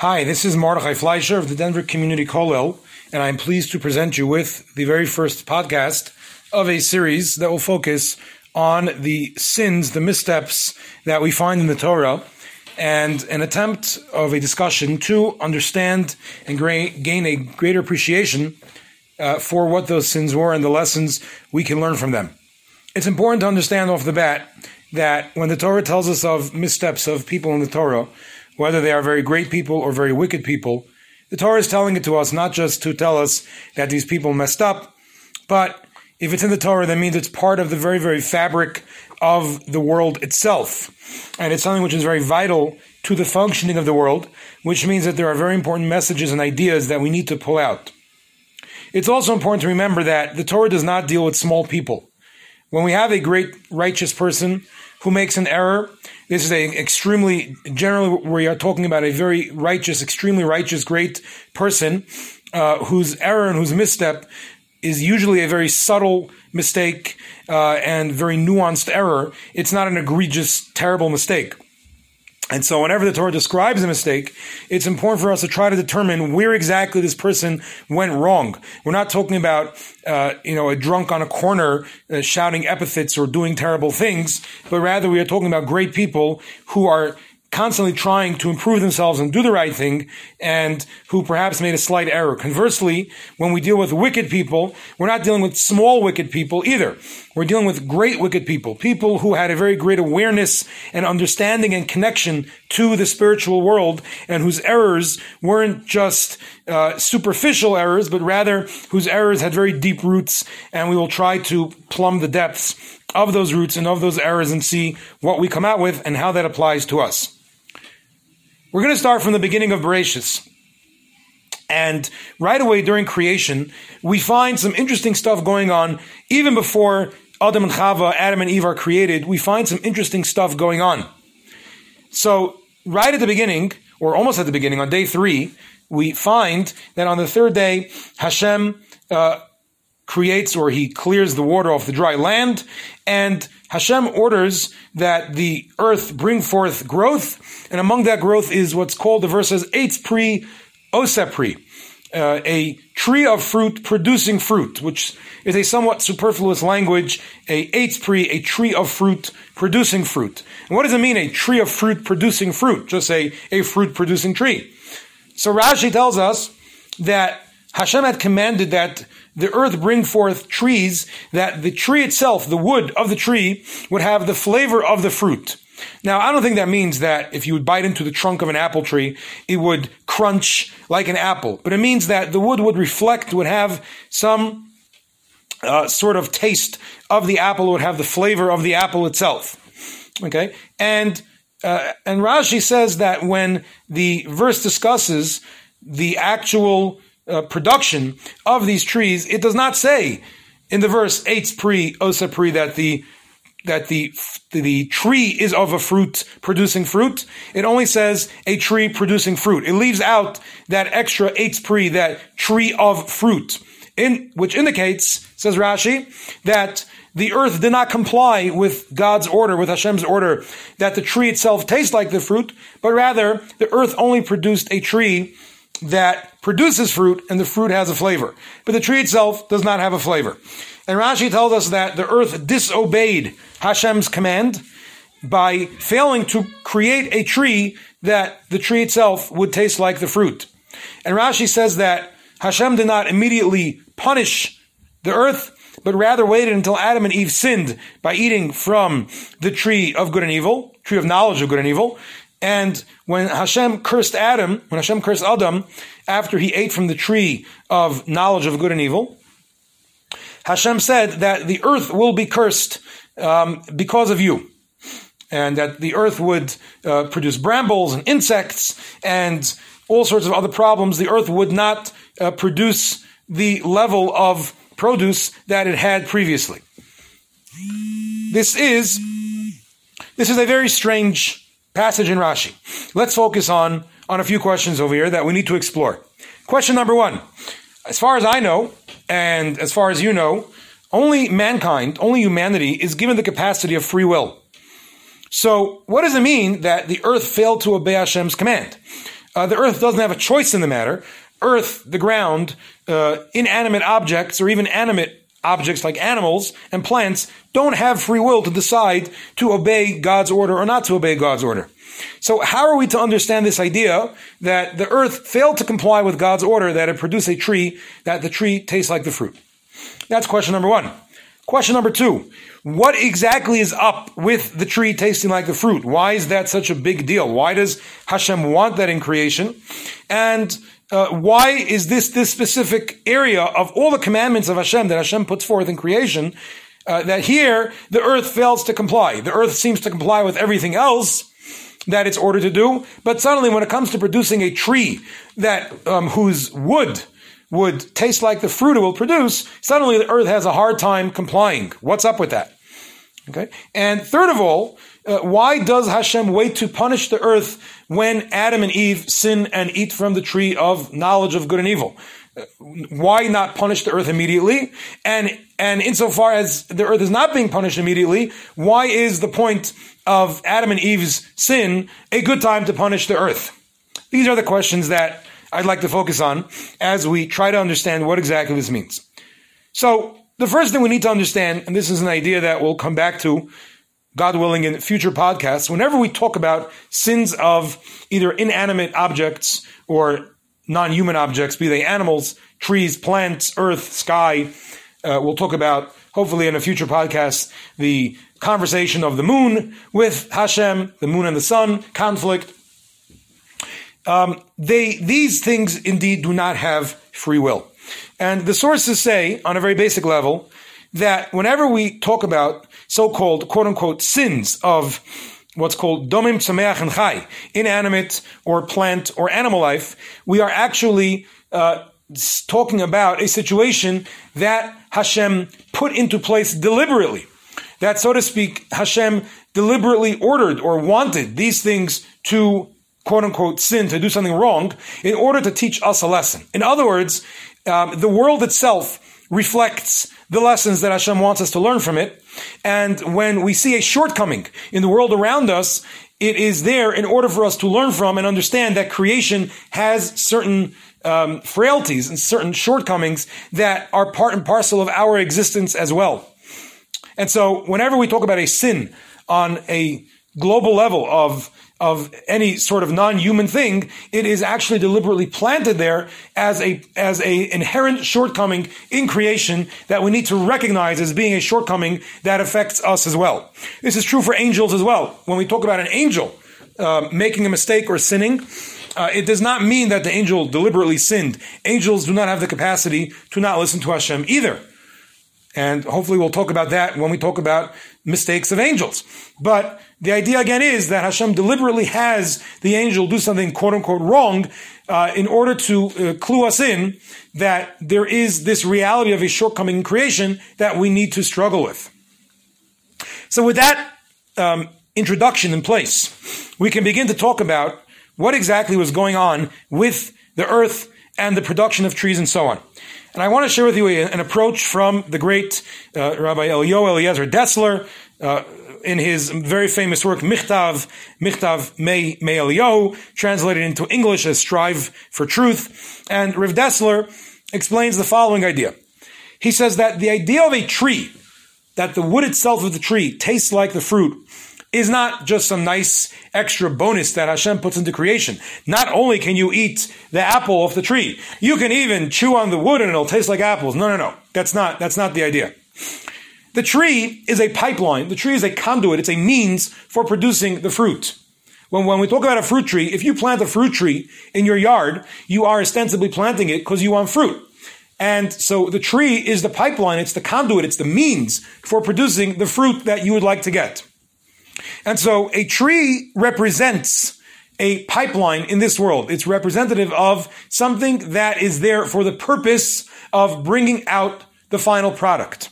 Hi, this is Mordechai Fleischer of the Denver Community Kollel, and I'm pleased to present you with the very first podcast of a series that will focus on the sins, the missteps that we find in the Torah, and an attempt of a discussion to understand and gain a greater appreciation uh, for what those sins were and the lessons we can learn from them. It's important to understand off the bat that when the Torah tells us of missteps of people in the Torah, whether they are very great people or very wicked people, the Torah is telling it to us not just to tell us that these people messed up, but if it's in the Torah, that means it's part of the very, very fabric of the world itself. And it's something which is very vital to the functioning of the world, which means that there are very important messages and ideas that we need to pull out. It's also important to remember that the Torah does not deal with small people. When we have a great righteous person who makes an error, this is a extremely generally we are talking about a very righteous, extremely righteous, great person uh, whose error and whose misstep is usually a very subtle mistake uh, and very nuanced error. It's not an egregious, terrible mistake. And so, whenever the Torah describes a mistake, it's important for us to try to determine where exactly this person went wrong. We're not talking about, uh, you know, a drunk on a corner uh, shouting epithets or doing terrible things, but rather we are talking about great people who are constantly trying to improve themselves and do the right thing and who perhaps made a slight error. Conversely, when we deal with wicked people, we're not dealing with small wicked people either. We're dealing with great wicked people, people who had a very great awareness and understanding and connection to the spiritual world and whose errors weren't just uh, superficial errors, but rather whose errors had very deep roots and we will try to plumb the depths of those roots and of those errors and see what we come out with and how that applies to us. We're going to start from the beginning of Bereshis. And right away during creation, we find some interesting stuff going on. Even before Adam and Chava, Adam and Eve are created, we find some interesting stuff going on. So, right at the beginning, or almost at the beginning, on day three, we find that on the third day, Hashem uh, creates or he clears the water off the dry land, and Hashem orders that the earth bring forth growth, and among that growth is what's called, the verse says, Eitz Pri Osepri, uh, a tree of fruit producing fruit, which is a somewhat superfluous language, a Eitz Pri, a tree of fruit producing fruit. And what does it mean, a tree of fruit producing fruit? Just a, a fruit producing tree. So Rashi tells us that Hashem had commanded that the earth bring forth trees that the tree itself, the wood of the tree, would have the flavor of the fruit. Now, I don't think that means that if you would bite into the trunk of an apple tree, it would crunch like an apple. But it means that the wood would reflect, would have some uh, sort of taste of the apple, would have the flavor of the apple itself. Okay? And, uh, and Rashi says that when the verse discusses the actual uh, production of these trees, it does not say in the verse Eitz Pri Osa Pri that the that the the tree is of a fruit producing fruit. It only says a tree producing fruit. It leaves out that extra Eitz Pri, that tree of fruit, in which indicates, says Rashi, that the earth did not comply with God's order, with Hashem's order, that the tree itself tastes like the fruit, but rather the earth only produced a tree that produces fruit and the fruit has a flavor. But the tree itself does not have a flavor. And Rashi tells us that the earth disobeyed Hashem's command by failing to create a tree that the tree itself would taste like the fruit. And Rashi says that Hashem did not immediately punish the earth, but rather waited until Adam and Eve sinned by eating from the tree of good and evil, tree of knowledge of good and evil. And when Hashem cursed Adam, when Hashem cursed Adam, after he ate from the tree of knowledge of good and evil, Hashem said that the earth will be cursed um, because of you. And that the earth would uh, produce brambles and insects and all sorts of other problems. The earth would not uh, produce the level of produce that it had previously. This is this is a very strange passage in Rashi. Let's focus on, on a few questions over here that we need to explore. Question number one. As far as I know, and as far as you know, only mankind, only humanity is given the capacity of free will. So, what does it mean that the earth failed to obey Hashem's command? Uh, the earth doesn't have a choice in the matter. Earth, the ground, uh, inanimate objects, or even animate objects like animals and plants don't have free will to decide to obey God's order or not to obey God's order. So how are we to understand this idea that the earth failed to comply with God's order that it produce a tree, that the tree tastes like the fruit? That's question number one. Question number two. What exactly is up with the tree tasting like the fruit? Why is that such a big deal? Why does Hashem want that in creation? And uh, why is this this specific area of all the commandments of Hashem that Hashem puts forth in creation uh, that here the earth fails to comply? The earth seems to comply with everything else that it's ordered to do, but suddenly when it comes to producing a tree that um, whose wood would taste like the fruit it will produce, suddenly the earth has a hard time complying. What's up with that? Okay. And third of all, uh, why does Hashem wait to punish the earth when Adam and Eve sin and eat from the tree of knowledge of good and evil? Uh, why not punish the earth immediately? And and insofar as the earth is not being punished immediately, why is the point of Adam and Eve's sin a good time to punish the earth? These are the questions that I'd like to focus on as we try to understand what exactly this means. So the first thing we need to understand, and this is an idea that we'll come back to, God willing, in future podcasts, whenever we talk about sins of either inanimate objects or non-human objects, be they animals, trees, plants, earth, sky, uh, we'll talk about, hopefully in a future podcast, the conversation of the moon with Hashem, the moon and the sun, conflict. Um, they, these things indeed do not have free will. And the sources say, on a very basic level, that whenever we talk about so-called quote unquote sins of what's called domim tzameach and chai, inanimate or plant or animal life, we are actually uh, talking about a situation that Hashem put into place deliberately. That, so to speak, Hashem deliberately ordered or wanted these things to quote unquote sin, to do something wrong, in order to teach us a lesson. In other words, um, the world itself reflects the lessons that Hashem wants us to learn from it. And when we see a shortcoming in the world around us, it is there in order for us to learn from and understand that creation has certain um, frailties and certain shortcomings that are part and parcel of our existence as well. And so, whenever we talk about a sin on a global level of of any sort of non-human thing, it is actually deliberately planted there as a as a inherent shortcoming in creation that we need to recognize as being a shortcoming that affects us as well. This is true for angels as well. When we talk about an angel uh, making a mistake or sinning, uh, it does not mean that the angel deliberately sinned. Angels do not have the capacity to not listen to Hashem either. And hopefully we'll talk about that when we talk about mistakes of angels. But the idea again is that Hashem deliberately has the angel do something quote unquote wrong uh, in order to uh, clue us in that there is this reality of a shortcoming in creation that we need to struggle with. So with that um, introduction in place, we can begin to talk about what exactly was going on with the earth and the production of trees and so on. And I want to share with you an approach from the great uh, Rabbi Eliyahu Eliezer Dessler uh, in his very famous work, Michtav, Michtav Mei Eliyahu, translated into English as Strive for Truth. And Rav Dessler explains the following idea. He says that the idea of a tree, that the wood itself of the tree tastes like the fruit, is not just some nice extra bonus that Hashem puts into creation. Not only can you eat the apple off the tree, you can even chew on the wood and it'll taste like apples. No, no, no. That's not, that's not the idea. The tree is a pipeline. The tree is a conduit. It's a means for producing the fruit. When, when we talk about a fruit tree, if you plant a fruit tree in your yard, you are ostensibly planting it because you want fruit. And so the tree is the pipeline, it's the conduit, it's the means for producing the fruit that you would like to get. And so a tree represents a pipeline in this world. It's representative of something that is there for the purpose of bringing out the final product.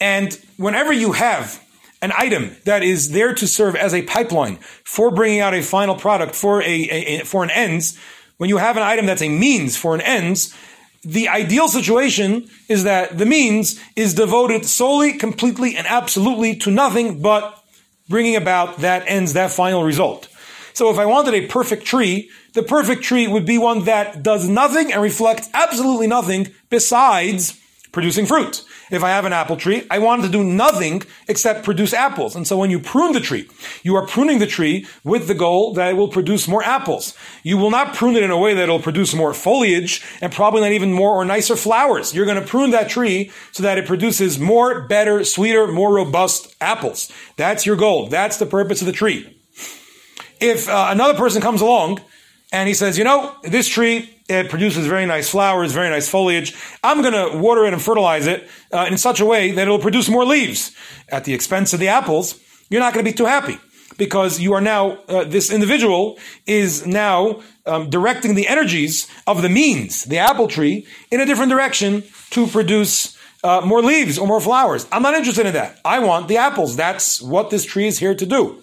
And whenever you have an item that is there to serve as a pipeline for bringing out a final product for a, a, a for an ends, when you have an item that's a means for an ends, the ideal situation is that the means is devoted solely, completely, and absolutely to nothing but bringing about that ends, that final result. So if I wanted a perfect tree, the perfect tree would be one that does nothing and reflects absolutely nothing besides producing fruit. If I have an apple tree, I want to do nothing except produce apples. And so when you prune the tree, you are pruning the tree with the goal that it will produce more apples. You will not prune it in a way that it'll produce more foliage and probably not even more or nicer flowers. You're going to prune that tree so that it produces more, better, sweeter, more robust apples. That's your goal. That's the purpose of the tree. If uh, another person comes along and he says, you know, this tree, it produces very nice flowers, very nice foliage. I'm going to water it and fertilize it uh, in such a way that it'll produce more leaves at the expense of the apples. You're not going to be too happy because you are now, uh, this individual is now um, directing the energies of the means, the apple tree, in a different direction to produce uh, more leaves or more flowers. I'm not interested in that. I want the apples. That's what this tree is here to do.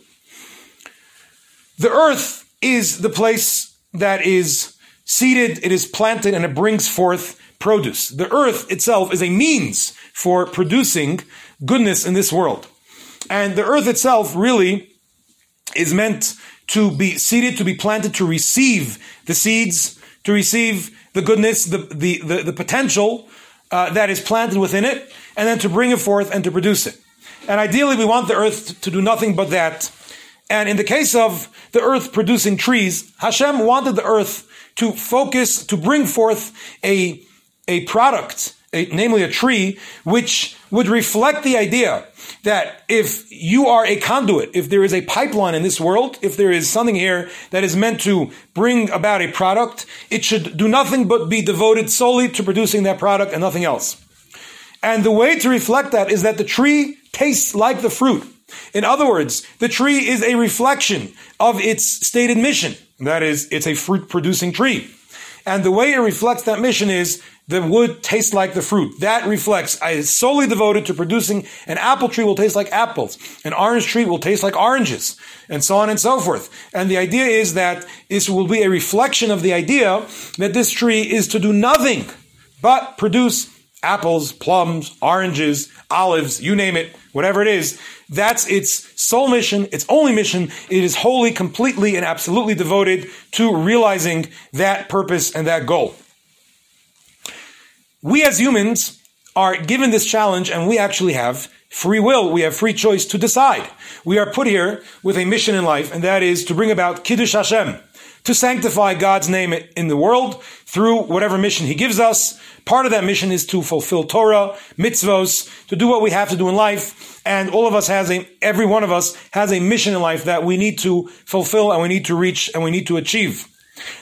The earth is the place that is seeded, it is planted, and it brings forth produce. The earth itself is a means for producing goodness in this world. And the earth itself really is meant to be seeded, to be planted, to receive the seeds, to receive the goodness, the, the, the, the potential uh, that is planted within it, and then to bring it forth and to produce it. And ideally, we want the earth to do nothing but that and in the case of the earth producing trees, Hashem wanted the earth to focus, to bring forth a, a product, a, namely a tree, which would reflect the idea that if you are a conduit, if there is a pipeline in this world, if there is something here that is meant to bring about a product, it should do nothing but be devoted solely to producing that product and nothing else. And the way to reflect that is that the tree tastes like the fruit. In other words, the tree is a reflection of its stated mission. That is, it's a fruit producing tree. And the way it reflects that mission is the wood tastes like the fruit. That reflects, I is solely devoted to producing an apple tree will taste like apples. An orange tree will taste like oranges. And so on and so forth. And the idea is that this will be a reflection of the idea that this tree is to do nothing but produce apples, plums, oranges, olives, you name it, whatever it is. That's its sole mission, its only mission. It is wholly, completely, and absolutely devoted to realizing that purpose and that goal. We as humans are given this challenge and we actually have free will. We have free choice to decide. We are put here with a mission in life and that is to bring about Kiddush Hashem, to sanctify God's name in the world through whatever mission He gives us. Part of that mission is to fulfill Torah, mitzvos, to do what we have to do in life and all of us has a, every one of us has a mission in life that we need to fulfill and we need to reach and we need to achieve.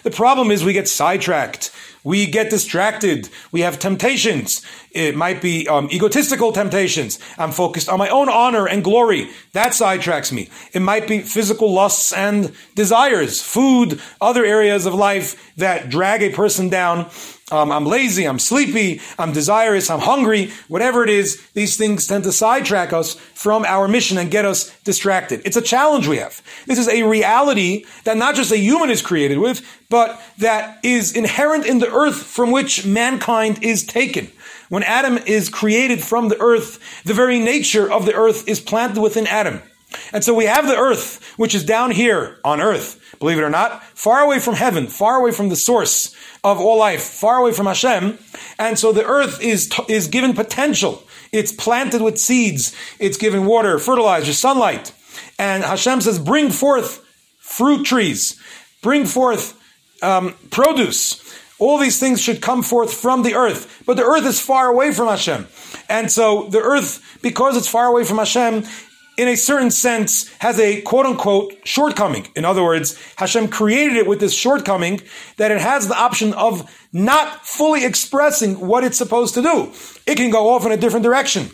The problem is we get sidetracked. We get distracted. We have temptations. It might be um, egotistical temptations. I'm focused on my own honor and glory. That sidetracks me. It might be physical lusts and desires, food, other areas of life that drag a person down um, I'm lazy, I'm sleepy, I'm desirous, I'm hungry, whatever it is, these things tend to sidetrack us from our mission and get us distracted. It's a challenge we have. This is a reality that not just a human is created with, but that is inherent in the earth from which mankind is taken. When Adam is created from the earth, the very nature of the earth is planted within Adam. And so we have the earth, which is down here on earth, believe it or not, far away from heaven, far away from the source of all life, far away from Hashem. And so the earth is, is given potential. It's planted with seeds. It's given water, fertilizer, sunlight. And Hashem says, bring forth fruit trees, bring forth um, produce. All these things should come forth from the earth. But the earth is far away from Hashem. And so the earth, because it's far away from Hashem, in a certain sense, has a quote unquote shortcoming. In other words, Hashem created it with this shortcoming that it has the option of not fully expressing what it's supposed to do. It can go off in a different direction.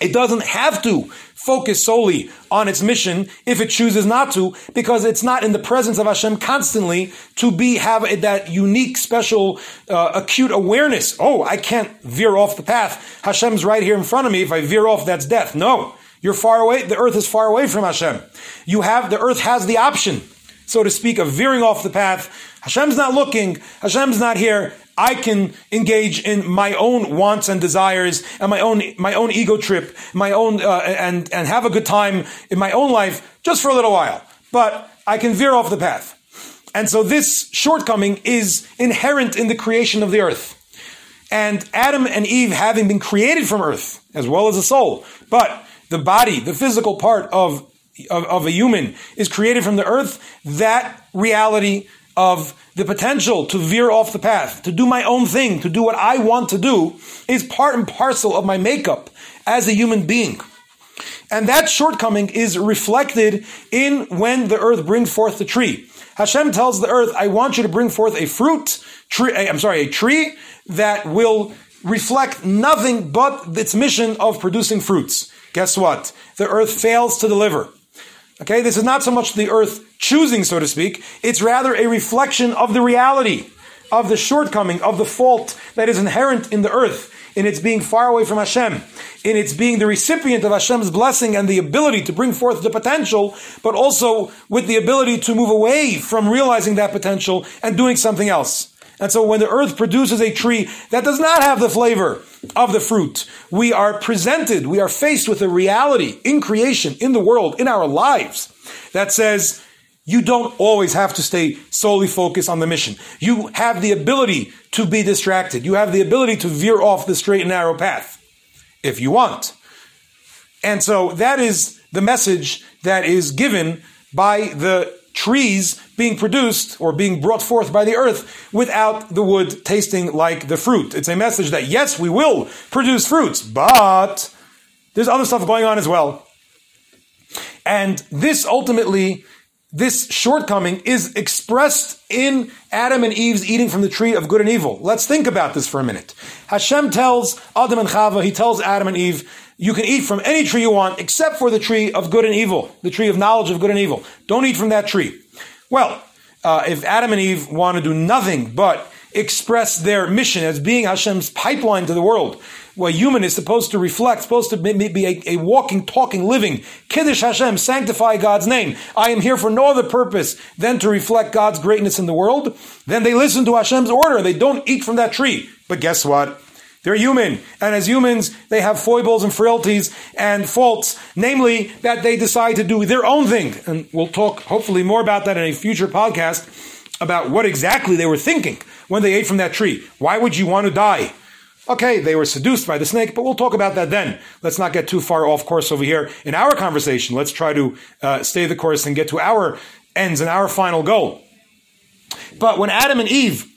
It doesn't have to focus solely on its mission if it chooses not to, because it's not in the presence of Hashem constantly to be have that unique, special, uh, acute awareness. Oh, I can't veer off the path. Hashem's right here in front of me. If I veer off, that's death. No. You're far away. The earth is far away from Hashem. You have, the earth has the option, so to speak, of veering off the path. Hashem's not looking. Hashem's not here. I can engage in my own wants and desires and my own my own ego trip, my own uh, and and have a good time in my own life just for a little while. But I can veer off the path. And so this shortcoming is inherent in the creation of the earth. And Adam and Eve having been created from earth, as well as the soul, but the body, the physical part of, of, of a human is created from the earth, that reality of the potential to veer off the path, to do my own thing, to do what I want to do, is part and parcel of my makeup as a human being. And that shortcoming is reflected in when the earth brings forth the tree. Hashem tells the earth, I want you to bring forth a fruit tree, I'm sorry, a tree that will reflect nothing but its mission of producing fruits. Guess what? The earth fails to deliver. Okay, this is not so much the earth choosing, so to speak, it's rather a reflection of the reality, of the shortcoming, of the fault that is inherent in the earth, in its being far away from Hashem, in its being the recipient of Hashem's blessing and the ability to bring forth the potential, but also with the ability to move away from realizing that potential and doing something else. And so when the earth produces a tree that does not have the flavor of the fruit, we are presented, we are faced with a reality in creation, in the world, in our lives that says, you don't always have to stay solely focused on the mission. You have the ability to be distracted. You have the ability to veer off the straight and narrow path if you want. And so that is the message that is given by the trees being produced or being brought forth by the earth without the wood tasting like the fruit. It's a message that yes, we will produce fruits, but there's other stuff going on as well. And this ultimately this shortcoming is expressed in Adam and Eve's eating from the tree of good and evil. Let's think about this for a minute. Hashem tells Adam and Chava, he tells Adam and Eve, you can eat from any tree you want except for the tree of good and evil, the tree of knowledge of good and evil. Don't eat from that tree. Well, uh, if Adam and Eve want to do nothing but express their mission as being Hashem's pipeline to the world, where human is supposed to reflect, supposed to be a, a, walking, talking, living, Kiddush Hashem, sanctify God's name. I am here for no other purpose than to reflect God's greatness in the world. Then they listen to Hashem's order. They don't eat from that tree. But guess what? They're human. And as humans, they have foibles and frailties and faults, namely that they decide to do their own thing. And we'll talk hopefully more about that in a future podcast about what exactly they were thinking when they ate from that tree. Why would you want to die? Okay, they were seduced by the snake, but we'll talk about that then. Let's not get too far off course over here in our conversation. Let's try to uh, stay the course and get to our ends and our final goal. But when Adam and Eve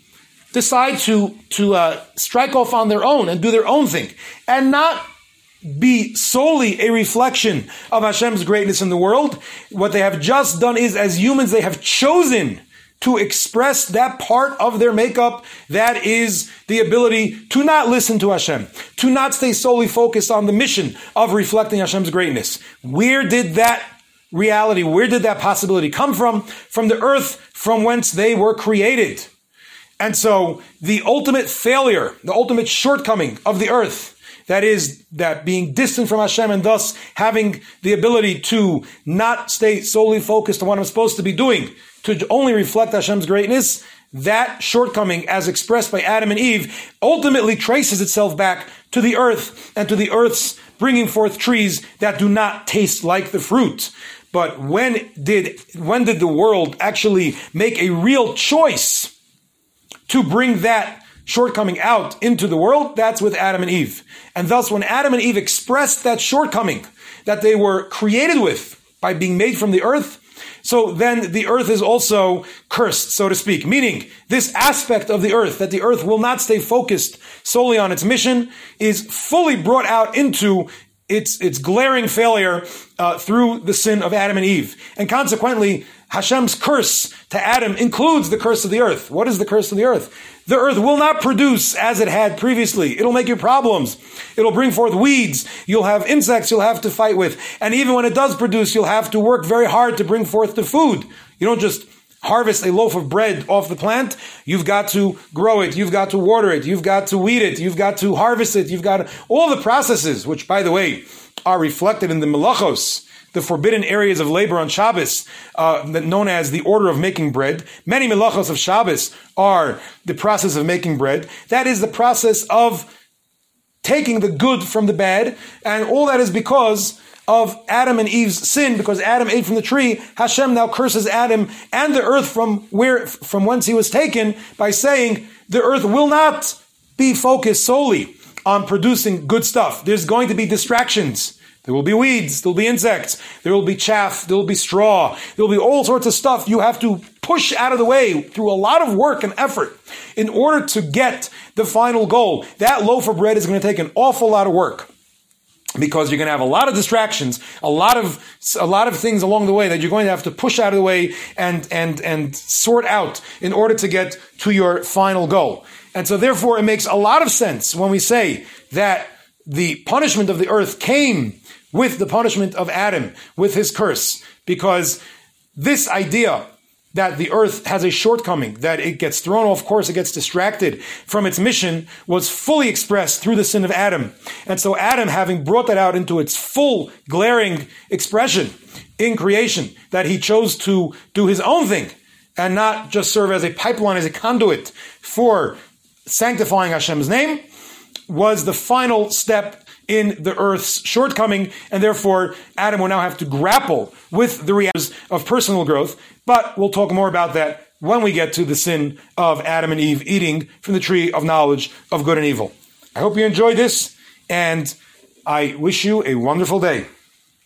decide to to uh, strike off on their own and do their own thing, and not be solely a reflection of Hashem's greatness in the world, what they have just done is, as humans, they have chosen to express that part of their makeup that is the ability to not listen to Hashem, to not stay solely focused on the mission of reflecting Hashem's greatness. Where did that reality, where did that possibility come from? From the earth from whence they were created. And so the ultimate failure, the ultimate shortcoming of the earth, that is, that being distant from Hashem and thus having the ability to not stay solely focused on what I'm supposed to be doing, to only reflect Hashem's greatness, that shortcoming, as expressed by Adam and Eve, ultimately traces itself back to the earth and to the earth's bringing forth trees that do not taste like the fruit. But when did, when did the world actually make a real choice to bring that shortcoming out into the world? That's with Adam and Eve. And thus, when Adam and Eve expressed that shortcoming that they were created with by being made from the earth, so then the earth is also cursed, so to speak, meaning this aspect of the earth, that the earth will not stay focused solely on its mission, is fully brought out into its, its glaring failure uh, through the sin of Adam and Eve. And consequently, Hashem's curse to Adam includes the curse of the earth. What is the curse of the earth? The earth will not produce as it had previously. It'll make you problems. It'll bring forth weeds. You'll have insects you'll have to fight with. And even when it does produce, you'll have to work very hard to bring forth the food. You don't just harvest a loaf of bread off the plant. You've got to grow it. You've got to water it. You've got to weed it. You've got to harvest it. You've got all the processes, which by the way, are reflected in the melachos the forbidden areas of labor on Shabbos, uh, known as the order of making bread. Many melachos of Shabbos are the process of making bread. That is the process of taking the good from the bad, and all that is because of Adam and Eve's sin, because Adam ate from the tree, Hashem now curses Adam and the earth from where, from whence he was taken by saying, the earth will not be focused solely on producing good stuff. There's going to be distractions. There will be weeds, there will be insects, there will be chaff, there will be straw, there will be all sorts of stuff you have to push out of the way through a lot of work and effort in order to get the final goal. That loaf of bread is going to take an awful lot of work because you're going to have a lot of distractions, a lot of a lot of things along the way that you're going to have to push out of the way and and and sort out in order to get to your final goal. And so therefore it makes a lot of sense when we say that the punishment of the earth came with the punishment of Adam, with his curse, because this idea that the earth has a shortcoming, that it gets thrown off course, it gets distracted from its mission, was fully expressed through the sin of Adam. And so Adam, having brought that out into its full glaring expression in creation, that he chose to do his own thing and not just serve as a pipeline, as a conduit for sanctifying Hashem's name, was the final step in the earth's shortcoming, and therefore Adam will now have to grapple with the realities of personal growth. But we'll talk more about that when we get to the sin of Adam and Eve eating from the tree of knowledge of good and evil. I hope you enjoyed this, and I wish you a wonderful day.